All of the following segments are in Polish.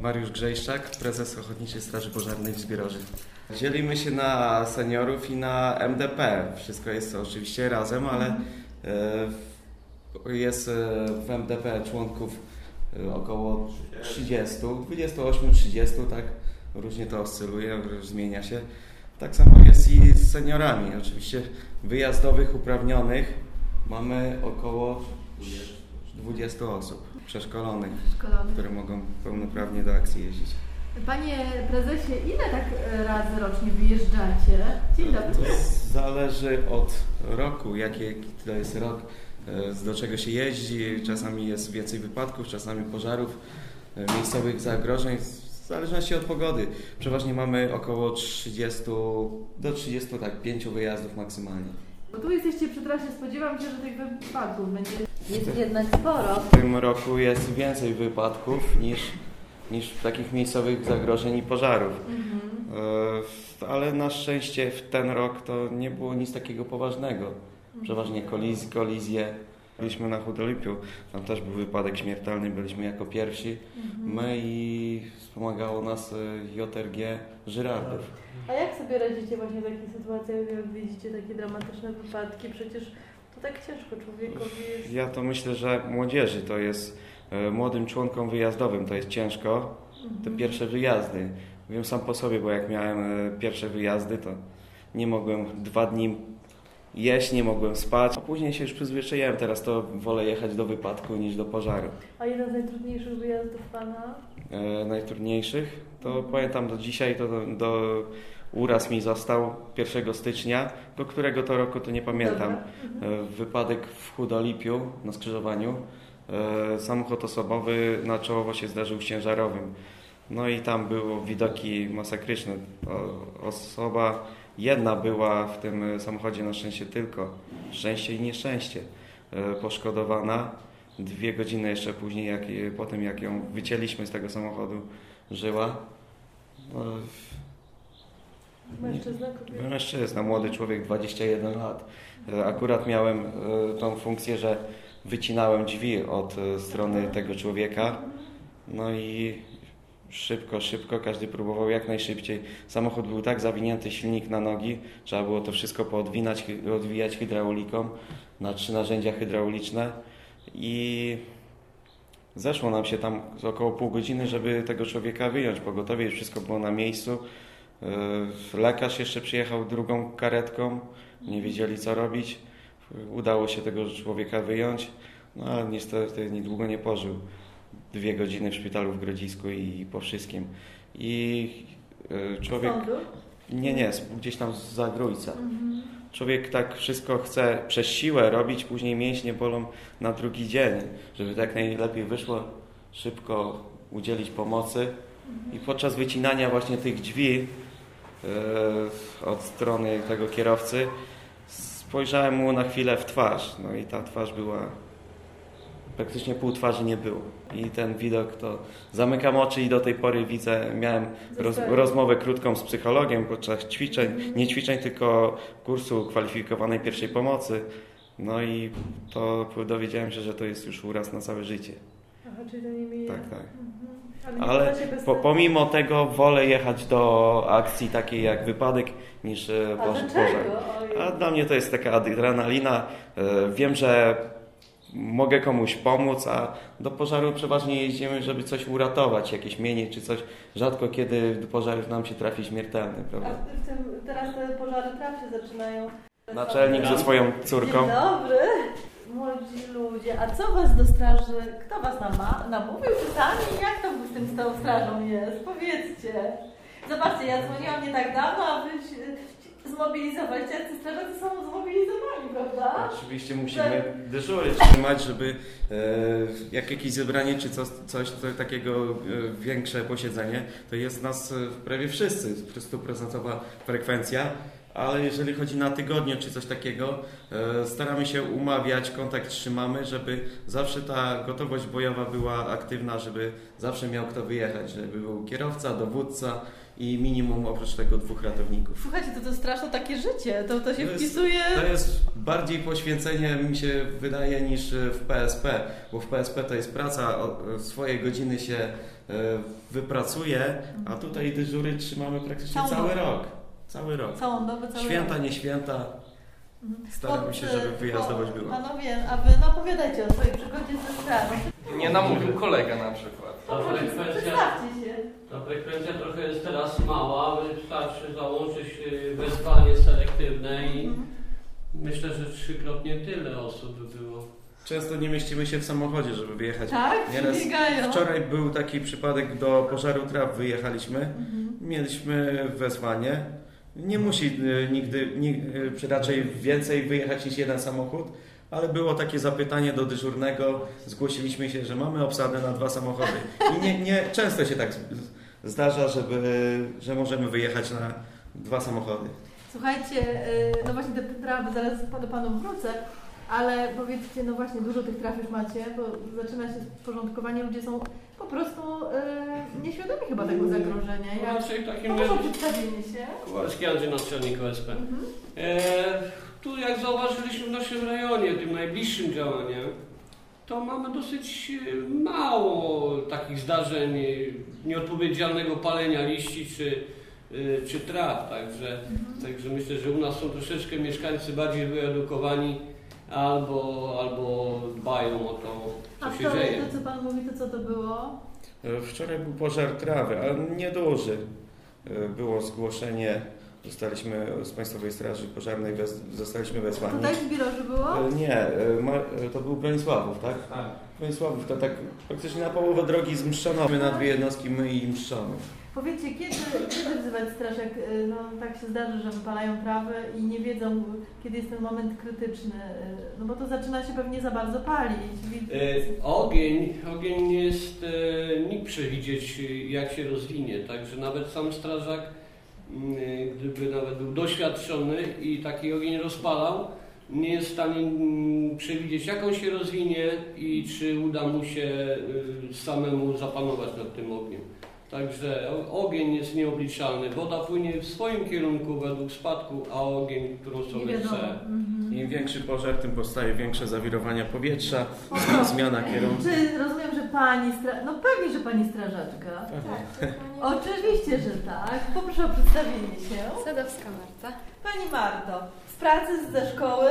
Mariusz Grzejszczak, prezes Ochotniczej Straży Pożarnej w Zbioroży. Dzielimy się na seniorów i na MDP. Wszystko jest oczywiście razem, ale e, jest e, w MDP członków e, około 30, 28-30, tak? Różnie to oscyluje, zmienia się. Tak samo jest i z seniorami. Oczywiście wyjazdowych, uprawnionych mamy około 20 osób przeszkolonych, Szkolony. które mogą pełnoprawnie do akcji jeździć. Panie prezesie, ile tak e, razy rocznie wyjeżdżacie? Dzień dobry. To zależy od roku, jaki to jest rok, e, do czego się jeździ. Czasami jest więcej wypadków, czasami pożarów, e, miejscowych zagrożeń, w zależności od pogody. Przeważnie mamy około 30 do 35 wyjazdów maksymalnie. Bo tu jesteście przy trasie, spodziewam się, że tych wypadków będzie jest jednak sporo. W tym roku jest więcej wypadków niż, niż takich miejscowych zagrożeń i pożarów. Mhm. E, Ale na szczęście w ten rok to nie było nic takiego poważnego. Przeważnie koliz, kolizje. Byliśmy na Chudolipiu, tam też był wypadek śmiertelny, byliśmy jako pierwsi. Mhm. My i wspomagało nas e, JRG Żyrardów. A jak sobie radzicie właśnie w takich sytuacjach, jak widzicie takie dramatyczne wypadki? Przecież to tak ciężko człowiekowi jest. Ja to myślę, że młodzieży to jest, e, młodym członkom wyjazdowym to jest ciężko, te pierwsze wyjazdy. Wiem sam po sobie, bo jak miałem e, pierwsze wyjazdy, to nie mogłem dwa dni jeść, nie mogłem spać. A później się już przyzwyczaiłem, teraz to wolę jechać do wypadku niż do pożaru. A jeden z najtrudniejszych wyjazdów Pana? E, najtrudniejszych to pamiętam do dzisiaj, to do, do uraz mi został 1 stycznia, do którego to roku to nie pamiętam. Mhm. E, Wypadek w Chudolipiu na skrzyżowaniu. E, Samochód osobowy na czołowo się zdarzył z ciężarowym. No i tam było widoki masakryczne. Osoba jedna była w tym samochodzie na szczęście tylko. Szczęście i nieszczęście. E, Poszkodowana. Dwie godziny jeszcze później, jak, po tym jak ją wycięliśmy z tego samochodu, żyła. Mężczyzna? Mężczyzna, młody człowiek, 21 lat. E, Akurat miałem e, tą funkcję, że wycinałem drzwi od e, strony tego człowieka. No i szybko, szybko, każdy próbował jak najszybciej. Samochód był tak zawinięty, silnik na nogi, trzeba było to wszystko poodwinać, odwijać hydrauliką na trzy narzędzia hydrauliczne i zeszło nam się tam około pół godziny, żeby tego człowieka wyjąć. Pogotowie już wszystko było na miejscu. Yy, Lekarz jeszcze przyjechał drugą karetką, nie wiedzieli co robić. Udało się tego człowieka wyjąć, no ale niestety niedługo nie pożył. Dwie godziny w szpitalu w Grodzisku i po wszystkim. I yy, człowiek. Sądu? Nie, nie, gdzieś tam z Zagrójca. Mhm. Człowiek tak wszystko chce przez siłę robić, później mięśnie bolą na drugi dzień, żeby tak najlepiej wyszło, szybko udzielić pomocy. I podczas wycinania właśnie tych drzwi e, od strony tego kierowcy spojrzałem mu na chwilę w twarz. No i ta twarz była, praktycznie pół twarzy nie było. I ten widok to zamykam oczy i do tej pory widzę, miałem roz, rozmowę krótką z psychologiem podczas ćwiczeń, nie ćwiczeń, tylko kursu kwalifikowanej pierwszej pomocy. No i to dowiedziałem się, że to jest już uraz na całe życie. Aha, czyli to nie mija. Tak, tak. Mhm. Ale po, pomimo tego wolę jechać do akcji takiej jak wypadek niż e, A poż- dlaczego? pożar. A dla mnie to jest taka adrenalina. E, Wiem, że mogę komuś pomóc, a do pożaru przeważnie jeździmy, żeby coś uratować, jakieś mienie czy coś. Rzadko kiedy do pożarów nam się trafi śmiertelny, A prawda? w tym, teraz te pożary traw się zaczynają. Naczelnik ze swoją córką. Dzień dobry. Młodzi ludzie, a co was do straży, kto was nama, namówił czy sami? Jak to z tym z tą strażą jest? Powiedzcie. Zobaczcie, ja dzwoniłam nie tak dawno, a wy się zmobilizowali, ci strażacy są zmobilizowani, prawda? Oczywiście musimy dyżury trzymać, żeby e, jak jakieś zebranie czy coś, coś takiego e, większe posiedzenie, to jest nas e, prawie wszyscy, stuprocentowa frekwencja, ale jeżeli chodzi na tygodnie czy coś takiego, e, staramy się umawiać, kontakt trzymamy, żeby zawsze ta gotowość bojowa była aktywna, żeby zawsze miał kto wyjechać, żeby był kierowca, dowódca i minimum oprócz tego dwóch ratowników. Słuchajcie, to to straszne takie życie, to, to się To jest- wpisuje... To jest bardziej poświęcenie, mi się wydaje, niż w PSP, bo w PSP to jest praca, swoje godziny się wypracuje, a tutaj dyżury trzymamy praktycznie cały dobę. rok. Cały rok. Całą dobę, cały Święta, rok. nie święta. Mhm. Staramy się, żeby wyjazdowość była. Panowie, a wy no opowiadajcie o swojej przygodzie ze strażą. Nie namówił kolega na przykład. Ta frekwencja, się. ta frekwencja trochę jest teraz mała, wystarczy załączyć y, wezwanie selektywne i Mhm. myślę, że trzykrotnie tyle osób by było. Często nie mieścimy się w samochodzie, żeby wyjechać. Tak? Nieraz Przybiegają. Wczoraj był taki przypadek, do pożaru traw wyjechaliśmy. Mhm. Mieliśmy wezwanie. Nie musi y, nigdy, ni- y, raczej więcej wyjechać niż jeden samochód, ale było takie zapytanie do dyżurnego. Zgłosiliśmy się, że mamy obsadę na dwa samochody. I nie, nie często się tak zdarza, żeby, że możemy wyjechać na dwa samochody. Słuchajcie, no właśnie te trawy, zaraz do Panu wrócę, ale powiedzcie, no właśnie dużo tych traw już macie, bo zaczyna się porządkowanie, ludzie są po prostu y, nieświadomi chyba tego zagrożenia. No Jak... raczej takim o jest przedstawienie się. Kowalski Andrzej, naczelnik OSP. Mhm. E, tu jak zauważyliśmy w naszym rejonie, tym najbliższym działaniem, to mamy dosyć e, mało takich zdarzeń e, nieodpowiedzialnego palenia liści czy, e, czy traw. Także, także myślę, że u nas są troszeczkę mieszkańcy bardziej wyedukowani albo, albo dbają o to, A co się wczoraj dzieje. to, co Pan mówi, to co to było? E, Wczoraj był pożar trawy, ale nieduży. E, Było zgłoszenie, zostaliśmy z Państwowej Straży Pożarnej, wez, zostaliśmy wezwani. Tutaj w Biroży było? E, Nie, to był Bronisławów, tak? Tak. Bronisławów to tak praktycznie na połowę drogi z Mszczonowy na dwie jednostki my i Mszczonów. Powiedzcie, kiedy, kiedy wzywać straż, jak y, no, tak się zdarzy, że wypalają trawę i nie wiedzą, kiedy jest ten moment krytyczny? y, No bo to zaczyna się pewnie za bardzo palić. E, Ogień, ogień jest e, nikt przewidzieć, jak się rozwinie, także nawet sam strażak, m, e, gdyby nawet był doświadczony i taki ogień rozpalał, nie jest w stanie mm, przewidzieć, jak on się rozwinie i czy uda mu się samemu zapanować nad tym ogniem. Także ogień jest nieobliczalny. Woda płynie w swoim kierunku według spadku, a ogień, którą sobie chce. Mhm. Im większy pożar, tym powstaje większe zawirowania powietrza, O, zmiana kierunku. Czy rozumiem, że pani stra... No pewnie, że pani strażaczka. Tak, Oczywiście, że tak. Poproszę o przedstawienie się. Sadowska Marta. Pani Marto, z pracy, ze szkoły.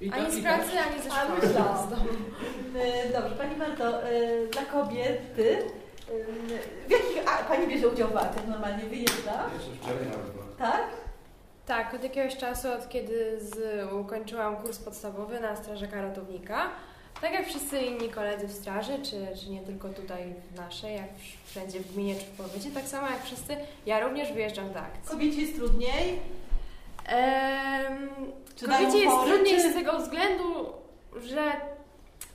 I Ani tak- z pracy, ani ze A, szkoły. myślałam. Z domu. Y, Dobrze, Pani Marto, y, dla kobiety, w jakich a, Pani bierze udział w akcjach normalnie, wyjeżdża? Tak? Tak, od jakiegoś czasu, od kiedy z, ukończyłam kurs podstawowy na strażaka ratownika, tak jak wszyscy inni koledzy w straży, czy, czy nie tylko tutaj w naszej, jak w- wszędzie w gminie czy w powiecie, tak samo jak wszyscy, ja również wyjeżdżam do akcji. Kobiecie jest trudniej? Ehm, Czy dają kobiecie jest fory, trudniej czy- z tego względu, że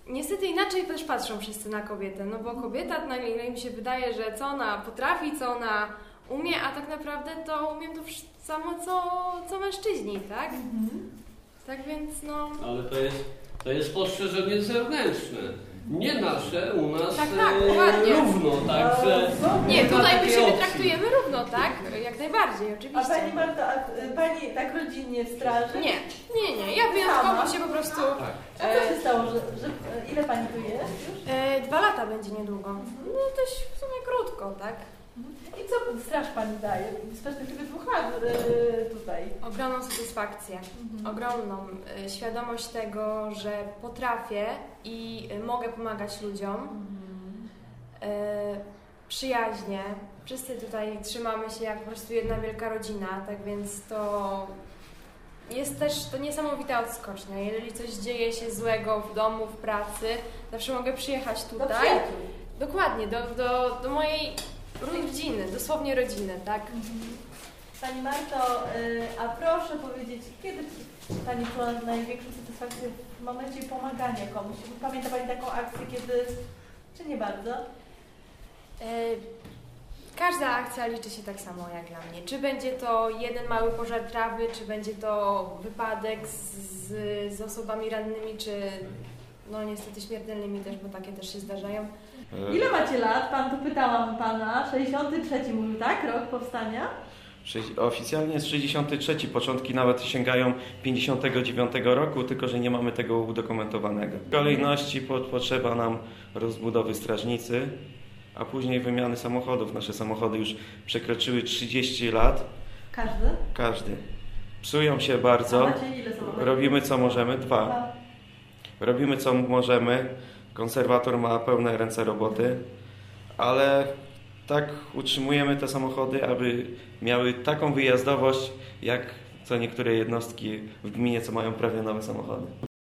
niestety inaczej też patrzą wszyscy na kobietę, no bo kobieta, na ile im się wydaje, że co ona potrafi, co ona umie, a tak naprawdę to umiem to samo co, co mężczyźni, tak? Mhm. Tak więc no... Ale to jest, to jest spostrzeżenie zewnętrzne. Nie nasze, u nas Tak, tak, e, dokładnie. równo, także... Nie, ma tutaj my siebie opcji. traktujemy równo, tak? Jak najbardziej, A oczywiście. Pani Marto, a y, Pani tak rodzinnie straży? Nie, nie, nie, ja wyjątkowo się po prostu... Tak. A co się stało, że, że ile Pani tu jest już? E, dwa lata będzie niedługo. No dość w sumie krótko, tak? I co straż Pani daje z perspektywy dwóch lat y, tutaj? Ogromną satysfakcję, Mhm. ogromną y, świadomość tego, że potrafię i mogę pomagać ludziom. Mhm. Y, przyjaźnie. Wszyscy tutaj trzymamy się jak po prostu jedna wielka rodzina, tak więc to jest też to niesamowita odskocznia. Jeżeli coś dzieje się złego w domu, w pracy, zawsze mogę przyjechać Do tutaj. przyjaciół. Dokładnie, do, do, do mojej rodziny, dosłownie rodziny, tak? Pani Marto, y, a proszę powiedzieć, kiedy Pani czuła największą satysfakcję w momencie pomagania komuś? Pamięta Pani taką akcję, kiedy... Czy nie bardzo? E, Każda akcja liczy się tak samo jak dla mnie. Czy będzie to jeden mały pożar trawy, czy będzie to wypadek z, z osobami rannymi, czy no niestety śmiertelnymi też, bo takie też się zdarzają. E, Ile macie lat? Pan tu pytałam Pana. 63 mówił, tak? Rok powstania? Oficjalnie jest 63, początki nawet sięgają 59 roku, tylko że nie mamy tego udokumentowanego. W kolejności po, potrzeba nam rozbudowy strażnicy, a później wymiany samochodów. Nasze samochody już przekroczyły 30 lat, Każdy? każdy. Psują się bardzo, robimy co możemy. Dwa. Robimy co możemy, konserwator ma pełne ręce roboty, ale tak utrzymujemy te samochody, aby miały taką wyjazdowość, jak co niektóre jednostki w gminie, co mają prawie nowe samochody.